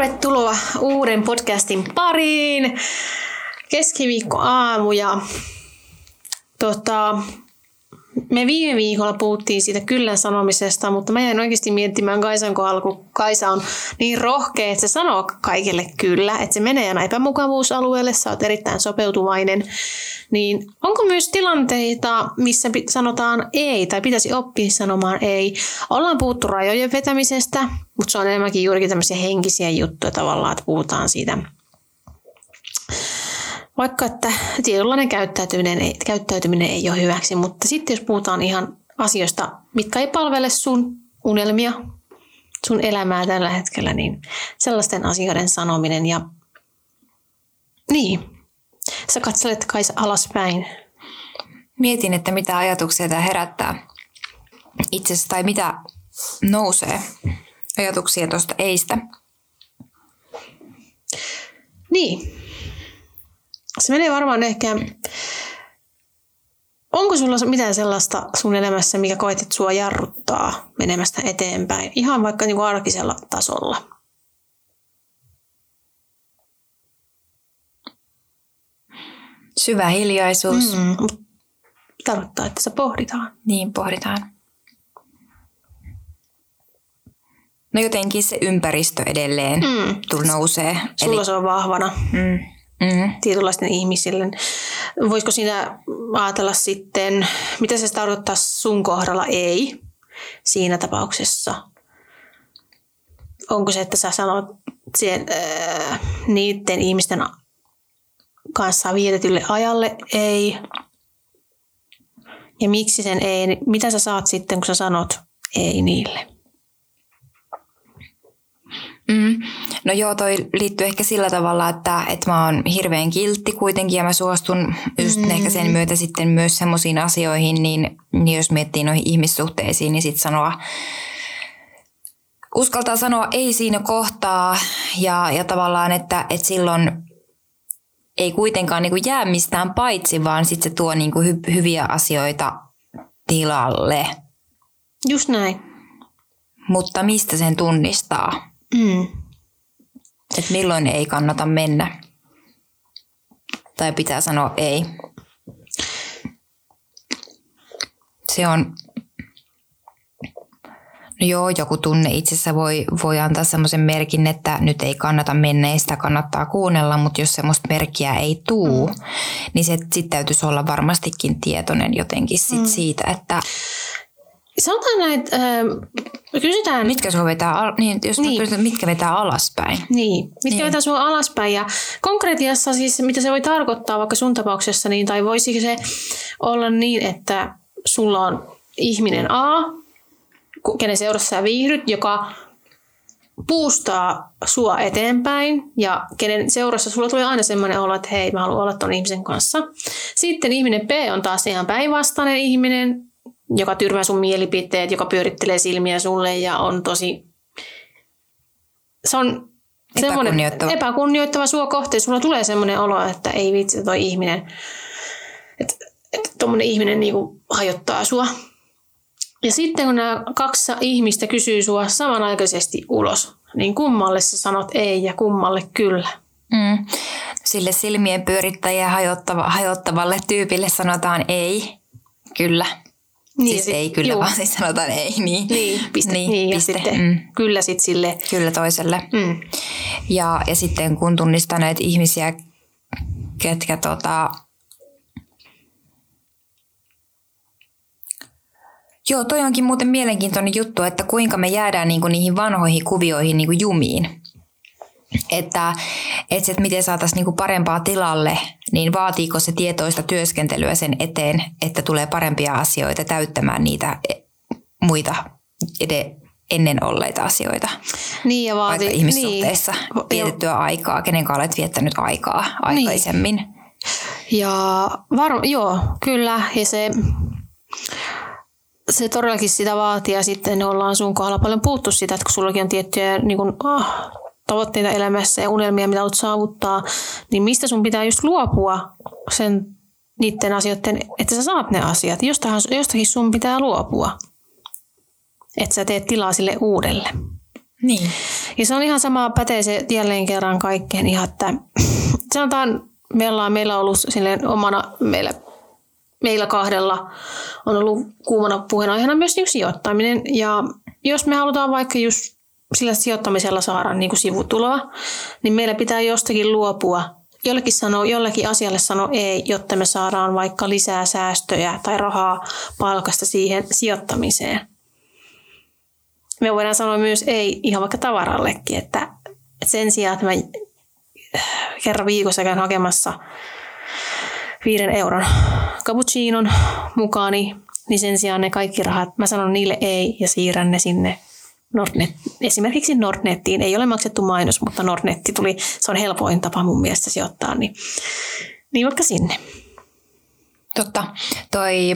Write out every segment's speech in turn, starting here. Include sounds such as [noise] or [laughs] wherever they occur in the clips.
Tervetuloa uuden podcastin pariin. Keskiviikko aamu ja tota, me viime viikolla puhuttiin siitä kyllä sanomisesta, mutta mä jäin oikeasti miettimään Kaisan kohdalla, kun Kaisa on niin rohkea, että se sanoo kaikille kyllä, että se menee aina epämukavuusalueelle, sä oot erittäin sopeutuvainen. Niin onko myös tilanteita, missä sanotaan ei tai pitäisi oppia sanomaan ei? Ollaan puhuttu rajojen vetämisestä, mutta se on enemmänkin juurikin tämmöisiä henkisiä juttuja tavallaan, että puhutaan siitä vaikka että tietynlainen käyttäytyminen ei, käyttäytyminen ei ole hyväksi, mutta sitten jos puhutaan ihan asioista, mitkä ei palvele sun unelmia, sun elämää tällä hetkellä, niin sellaisten asioiden sanominen ja niin, sä katselet kai alaspäin. Mietin, että mitä ajatuksia tämä herättää itsestä tai mitä nousee ajatuksia tuosta eistä. Niin, se menee varmaan ehkä... Onko sulla mitään sellaista sun elämässä, mikä koet, että sua jarruttaa menemästä eteenpäin? Ihan vaikka niin kuin arkisella tasolla. Syvä hiljaisuus. Mm. Tarkoittaa, että se pohditaan. Niin, pohditaan. No jotenkin se ympäristö edelleen mm. nousee. Sulla Eli... se on vahvana. Mm mm. tietynlaisten ihmisille. Voisiko siinä ajatella sitten, mitä se tarkoittaa sun kohdalla ei siinä tapauksessa? Onko se, että sä sanot sen, äh, niiden ihmisten kanssa vietetylle ajalle ei? Ja miksi sen ei? Mitä sä saat sitten, kun sä sanot ei niille? Mm. No joo, toi liittyy ehkä sillä tavalla, että, että mä oon hirveän kiltti kuitenkin ja mä suostun just mm. ehkä sen myötä sitten myös semmoisiin asioihin, niin, niin jos miettii noihin ihmissuhteisiin, niin sitten sanoa, uskaltaa sanoa ei siinä kohtaa ja, ja tavallaan, että, että silloin ei kuitenkaan niin kuin jää mistään paitsi, vaan sitten se tuo niin kuin hy, hyviä asioita tilalle. Just näin. Mutta mistä sen tunnistaa? Mm. Että milloin ei kannata mennä. Tai pitää sanoa ei. Se on, no joo, joku tunne itsessä voi, voi antaa semmoisen merkin, että nyt ei kannata mennä ja sitä kannattaa kuunnella, mutta jos semmoista merkkiä ei tuu, mm. niin se sitten täytyisi olla varmastikin tietoinen jotenkin sit mm. siitä, että Sanotaan näin, että äh, kysytään... Mitkä sua vetää, al- niin, jos niin. Kysytään, mitkä vetää alaspäin. Niin, mitkä niin. vetää sua alaspäin. Ja konkretiassa siis, mitä se voi tarkoittaa vaikka sun tapauksessa, niin, tai voisiko se olla niin, että sulla on ihminen A, kenen seurassa sä viihdyt, joka puustaa sua eteenpäin ja kenen seurassa sulla tulee aina semmoinen olo, että hei, mä haluan olla ton ihmisen kanssa. Sitten ihminen B on taas ihan päinvastainen ihminen, joka tyrmää sun mielipiteet, joka pyörittelee silmiä sulle ja on tosi... Se on epäkunnioittava, epäkunnioittava sua kohteen. Sulla tulee semmoinen olo, että ei vitsi toi ihminen, että, että tuommoinen ihminen niinku hajottaa sua. Ja sitten kun nämä kaksi ihmistä kysyy sua samanaikaisesti ulos, niin kummalle sä sanot ei ja kummalle kyllä? Mm. Sille silmien pyörittäjä hajottava, hajottavalle tyypille sanotaan ei, kyllä. Niin, siis sit, ei kyllä, juu. vaan siis sanotaan ei. Niin, niin piste. Niin, niin piste. Ja sitten mm. kyllä sitten sille. Kyllä toiselle. Mm. Ja, ja sitten kun tunnistaa näitä ihmisiä, ketkä tota, Joo, toi onkin muuten mielenkiintoinen juttu, että kuinka me jäädään niinku niihin vanhoihin kuvioihin niinku jumiin että, että, että miten saataisiin niinku parempaa tilalle, niin vaatiiko se tietoista työskentelyä sen eteen, että tulee parempia asioita täyttämään niitä e, muita ed- ennen olleita asioita. Niin ja vaati, Vaikka ihmissuhteissa niin. vietettyä aikaa, kenen kanssa olet viettänyt aikaa aikaisemmin. Niin. Ja var, joo, kyllä. Ja se, se todellakin sitä vaatii ja sitten ollaan sun kohdalla paljon puuttu sitä, että kun sullakin on tiettyjä niin kuin, oh, tavoitteita elämässä ja unelmia, mitä haluat saavuttaa, niin mistä sun pitää just luopua sen niiden asioiden, että sä saat ne asiat. Jostakin, jostakin sun pitää luopua, että sä teet tilaa sille uudelle. Niin. Ja se on ihan sama, pätee se jälleen kerran kaikkeen ihan, että [clears throat] sanotaan, meillä on, meillä on ollut silleen omana, meillä, meillä kahdella on ollut kuumana puheenaiheena myös niin sijoittaminen. Ja jos me halutaan vaikka just sillä sijoittamisella saada niin kuin sivutuloa, niin meillä pitää jostakin luopua jollekin, sanoo, jollekin asialle sano ei, jotta me saadaan vaikka lisää säästöjä tai rahaa palkasta siihen sijoittamiseen. Me voidaan sanoa myös ei ihan vaikka tavarallekin, että sen sijaan, että mä kerran viikossa käyn hakemassa viiden euron cappuccinon mukaani, niin sen sijaan ne kaikki rahat, mä sanon niille ei ja siirrän ne sinne Nordnet, esimerkiksi Nordnettiin. Ei ole maksettu mainos, mutta Nordnetti tuli, se on helpoin tapa mun mielestä sijoittaa, niin, niin vaikka sinne. Totta. Toi,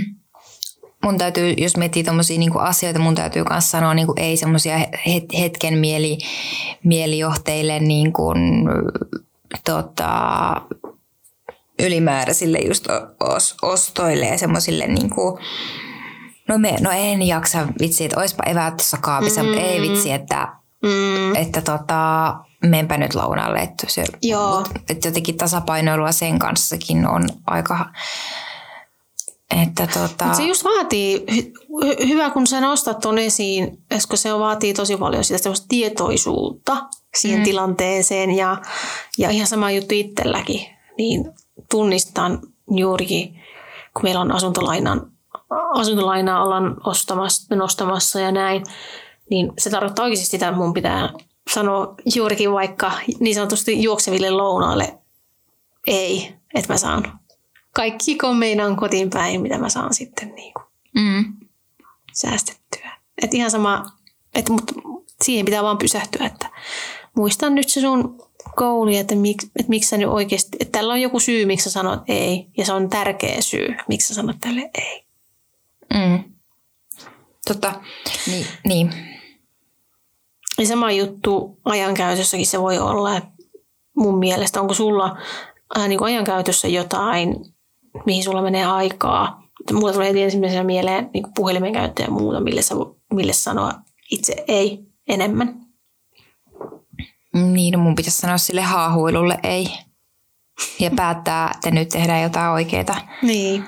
[clears throat] mun täytyy, jos miettii tommosia niinku asioita, mun täytyy myös sanoa niinku ei semmoisia hetken mieli, mielijohteille niinku, tota, ylimääräisille just ostoille ja semmoisille niinku, no, me, no en jaksa vitsi, että oispa eväät tuossa kaapissa, mm. mutta ei vitsi, että, mm. että tota, menpä nyt lounalle. Että, se, Joo. että jotenkin tasapainoilua sen kanssakin on aika... Että tota... Mut se just vaatii, hy- hyvä kun sä nostat ton esiin, koska se vaatii tosi paljon sitä tietoisuutta siihen mm. tilanteeseen ja, ja ihan sama juttu itselläkin, niin tunnistan juurikin, kun meillä on asuntolainan asuntolainaa ollaan ostamassa, nostamassa ja näin, niin se tarkoittaa oikeasti sitä, että mun pitää sanoa juurikin vaikka niin sanotusti juokseville lounaille ei, että mä saan kaikki kommeinaan kotiin päin, mitä mä saan sitten niin kuin mm. säästettyä. Et ihan sama, että mut siihen pitää vaan pysähtyä, että muistan nyt se sun kouli, että, mik, että miksi sä nyt oikeasti, että tällä on joku syy, miksi sä sanot ei, ja se on tärkeä syy, miksi sä sanot tälle ei. Mm. Totta, niin. niin. Ja sama juttu ajankäytössäkin se voi olla, että mun mielestä onko sulla äh, niin kuin ajankäytössä jotain, mihin sulla menee aikaa. Mulla tulee heti ensimmäisenä mieleen niin kuin puhelimen käyttö ja muuta, mille, sä, mille sanoa itse ei enemmän. Niin, no mun pitäisi sanoa sille haahuilulle ei. Ja päättää, että nyt tehdään jotain oikeaa. Niin.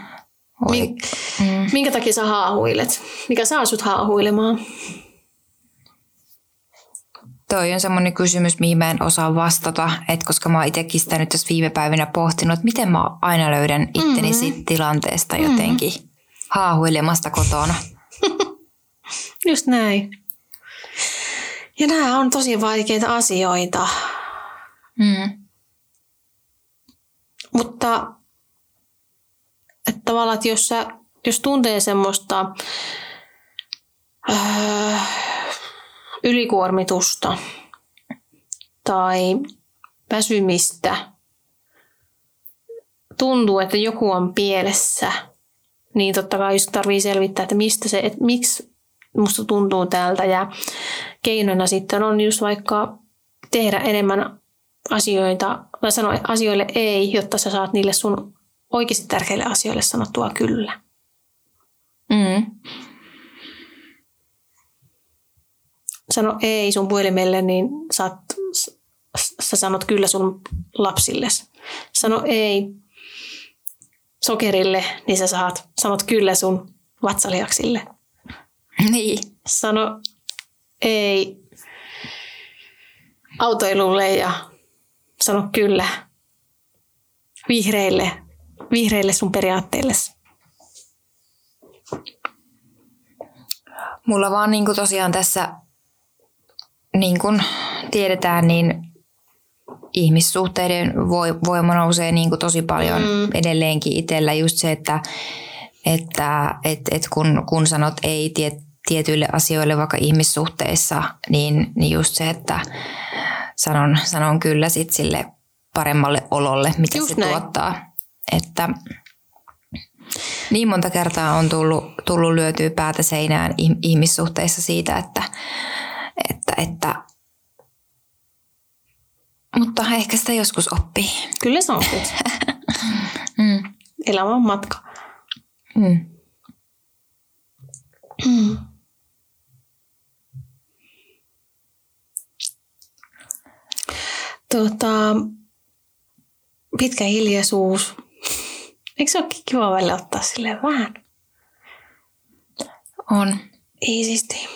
Mink, mm. Minkä takia sä haahuilet? Mikä saa sut haahuilemaan? Toi on semmoinen kysymys, mihin mä en osaa vastata, että koska mä oon itsekin sitä nyt tässä viime päivinä pohtinut, että miten mä aina löydän itteni mm-hmm. tilanteesta mm-hmm. jotenkin haahuilemasta kotona. [laughs] Just näin. Ja nämä on tosi vaikeita asioita. Mm. Mutta että tavallaan, että jos, sä, jos tuntee semmoista äh, ylikuormitusta tai väsymistä, tuntuu, että joku on pielessä, niin totta kai just tarvii selvittää, että mistä se, että miksi musta tuntuu tältä. Ja keinona sitten on just vaikka tehdä enemmän asioita, tai sanoa asioille ei, jotta sä saat niille sun oikeasti tärkeille asioille sanottua kyllä. Mm. Sano ei sun puhelimelle, niin saat, sä sanot kyllä sun lapsille. Sano ei sokerille, niin sä saat, sanot kyllä sun vatsalihaksille. Niin. Sano ei autoilulle ja sano kyllä vihreille vihreille sun periaatteille? Mulla vaan niin kuin tosiaan tässä, niin kuin tiedetään, niin ihmissuhteiden voima nousee niin kuin tosi paljon mm. edelleenkin itsellä. Just se, että, että et, et kun, kun sanot ei tiet, tietyille asioille vaikka ihmissuhteissa, niin, niin just se, että sanon, sanon kyllä sit sille paremmalle ololle, mitä just se näin. tuottaa että niin monta kertaa on tullut, tullut lyötyä päätä seinään ihmissuhteissa siitä, että, että, että mutta ehkä sitä joskus oppii. Kyllä se oppii. [laughs] mm. Elämä on matka. Mm. Tota, pitkä hiljaisuus Eikö se ole kiva välillä ottaa sille vähän? On. Iisisti.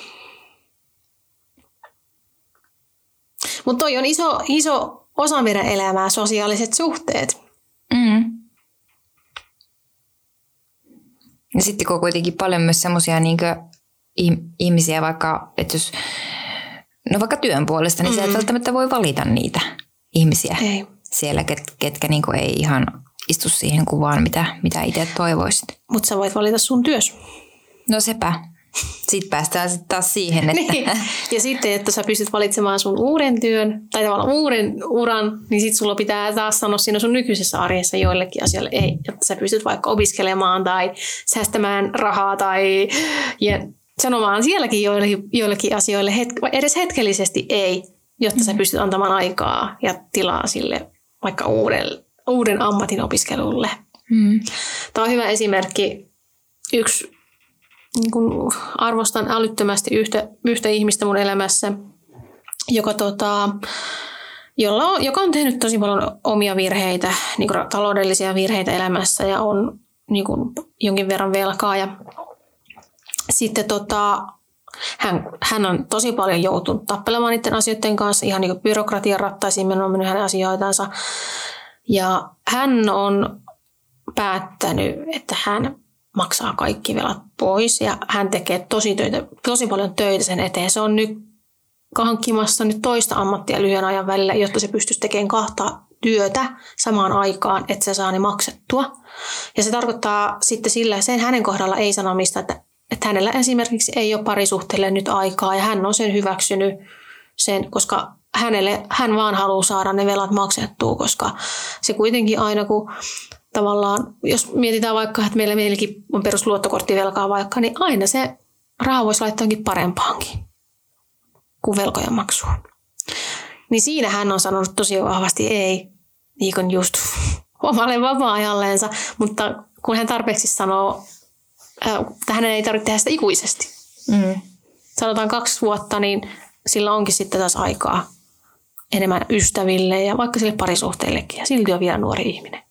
Mutta toi on iso, iso osa meidän elämää, sosiaaliset suhteet. Mm. Ja sitten kun on kuitenkin paljon myös semmoisia niin ihmisiä, vaikka, että jos, no vaikka työn puolesta, niin mm. sä et välttämättä voi valita niitä ihmisiä Ei. siellä, ket, ketkä niin ei ihan istu siihen kuvaan, mitä, mitä itse toivoisit. Mutta sä voit valita sun työs. No sepä. Sitten päästään sitten taas siihen, että... Niin. Ja sitten, että sä pystyt valitsemaan sun uuden työn tai tavallaan uuden uran, niin sitten sulla pitää taas sanoa siinä sun nykyisessä arjessa joillekin asioille ei, jotta sä pystyt vaikka opiskelemaan tai säästämään rahaa tai ja sanomaan sielläkin joillekin, joillekin asioille het, edes hetkellisesti ei, jotta mm. sä pystyt antamaan aikaa ja tilaa sille vaikka uuden, uuden ammatin opiskelulle. Mm. Tämä on hyvä esimerkki. Yksi niin kuin arvostan älyttömästi yhtä, yhtä ihmistä mun elämässä, joka, tota, jolla on, joka on tehnyt tosi paljon omia virheitä, niin kuin taloudellisia virheitä elämässä ja on niin kuin, jonkin verran velkaa. Ja sitten tota, hän, hän on tosi paljon joutunut tappelemaan niiden asioiden kanssa, ihan niin kuin byrokratian rattaisiin on mennyt hänen asioitansa. Ja hän on päättänyt, että hän maksaa kaikki velat pois ja hän tekee tosi, töitä, tosi paljon töitä sen eteen. Se on nyt hankkimassa nyt toista ammattia lyhyen ajan välillä, jotta se pystyisi tekemään kahta työtä samaan aikaan, että se saa ne maksettua. Ja se tarkoittaa sitten sillä, sen hänen kohdalla ei sanomista, että, että hänellä esimerkiksi ei ole parisuhteelle nyt aikaa ja hän on sen hyväksynyt sen, koska hänelle, hän vaan haluaa saada ne velat maksettua, koska se kuitenkin aina kun tavallaan, jos mietitään vaikka, että meillä meilläkin on perusluottokorttivelkaa vaikka, niin aina se raha voisi laittaa jonkin parempaankin kuin velkojen maksua. Niin siinä hän on sanonut tosi vahvasti ei, niin kuin just [laughs] omalle vapaa-ajallensa, mutta kun hän tarpeeksi sanoo, että hänen ei tarvitse tehdä sitä ikuisesti. Mm. Sanotaan kaksi vuotta, niin sillä onkin sitten taas aikaa enemmän ystäville ja vaikka sille parisuhteellekin. Ja silti on vielä nuori ihminen.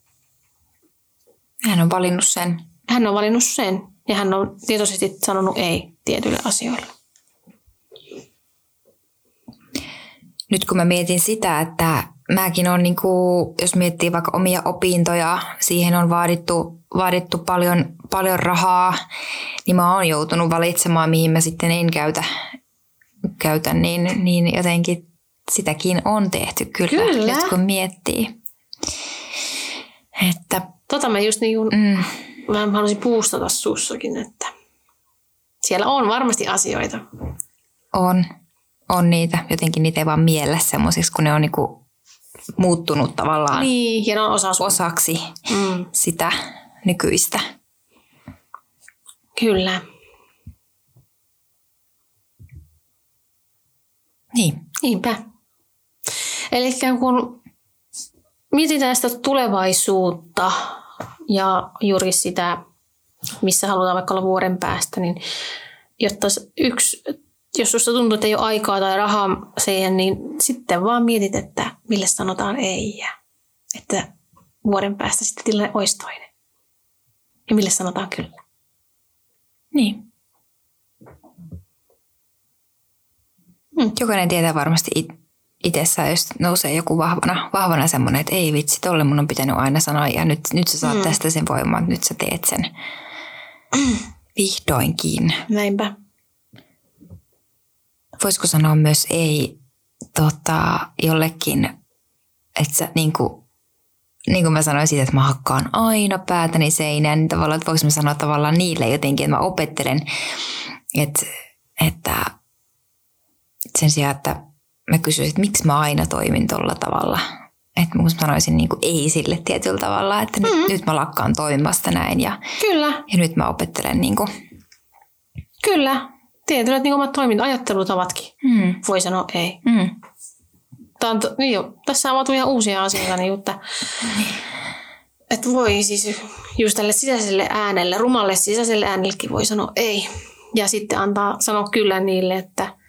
Hän on valinnut sen. Hän on valinnut sen ja hän on tietoisesti sanonut ei tietyille asioille. Nyt kun mä mietin sitä, että mäkin on, niin kuin, jos miettii vaikka omia opintoja, siihen on vaadittu, vaadittu paljon, paljon rahaa, niin mä oon joutunut valitsemaan, mihin mä sitten en käytä, käytä niin, niin jotenkin sitäkin on tehty kyllä, kyllä. nyt kun miettii. Että Tota mä just niin kuin, mm. mä haluaisin puustata sussakin, että siellä on varmasti asioita. On. On niitä. Jotenkin niitä ei vaan miellä semmoisiksi, kun ne on niinku muuttunut tavallaan niin, ja ne on osa osaksi mm. sitä nykyistä. Kyllä. Niin. Niinpä. Eli kun mietitään sitä tulevaisuutta, ja juuri sitä, missä halutaan vaikka olla vuoden päästä, niin jotta yksi, jos susta tuntuu, että ei ole aikaa tai rahaa siihen, niin sitten vaan mietit, että mille sanotaan ei ja että vuoden päästä sitten tilanne olisi toinen. Ja mille sanotaan kyllä. Niin. Hmm. Jokainen tietää varmasti itsessä, jos nousee joku vahvana, vahvana semmoinen, että ei vitsi, tolle mun on pitänyt aina sanoa ja nyt, nyt sä saat mm. tästä sen voiman, nyt sä teet sen. [clears throat] Vihdoinkin. Näinpä. Voisiko sanoa myös ei tota, jollekin, että sä niin kuin, niin kuin mä sanoin siitä, että mä hakkaan aina päätäni seinään, niin tavallaan, että voiko mä sanoa tavallaan niille jotenkin, että mä opettelen, että, että sen sijaan, että mä kysyisin, että miksi mä aina toimin tuolla tavalla. Että mä sanoisin niin kuin ei sille tietyllä tavalla, että nyt, mm. nyt mä lakkaan toimimasta näin ja, Kyllä. ja nyt mä opettelen niin kuin. Kyllä. Tietyllä, että niin omat toiminta ajattelutavatkin. Mm. Voi sanoa ei. Mm. Tämä on, niin jo, tässä avautuu ihan uusia asioita, niin että, että voi siis just tälle sisäiselle äänelle, rumalle sisäiselle äänellekin voi sanoa ei. Ja sitten antaa sanoa kyllä niille, että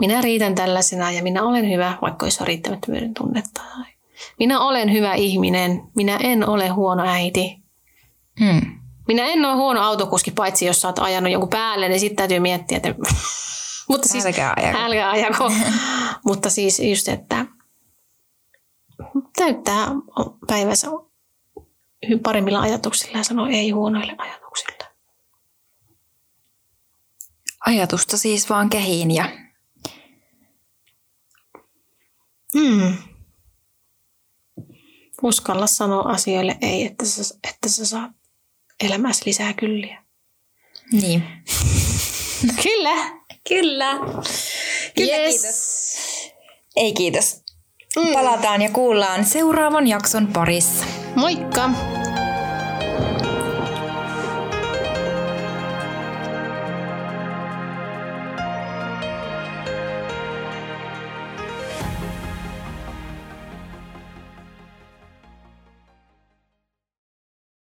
minä riitän tällaisena ja minä olen hyvä, vaikka olisi riittämättömyyden tunnetta. Minä olen hyvä ihminen, minä en ole huono äiti. Hmm. Minä en ole huono autokuski, paitsi jos sä oot ajanut jonkun päälle, niin sitten täytyy miettiä, että... [laughs] Mutta siis, Älkää ajako. Älkää ajako. [laughs] Mutta siis just, että täyttää päivänsä paremmilla ajatuksilla ja sanoo ei huonoille ajatuksille. Ajatusta siis vaan kehiin ja Mm. Uskalla sanoa asioille ei, että sä, että sä saat elämässä lisää kylliä. niin. [laughs] Kyllä. Kyllä. Kyllä, yes. kiitos. Ei kiitos. Mm. Palataan ja kuullaan seuraavan jakson parissa. Moikka!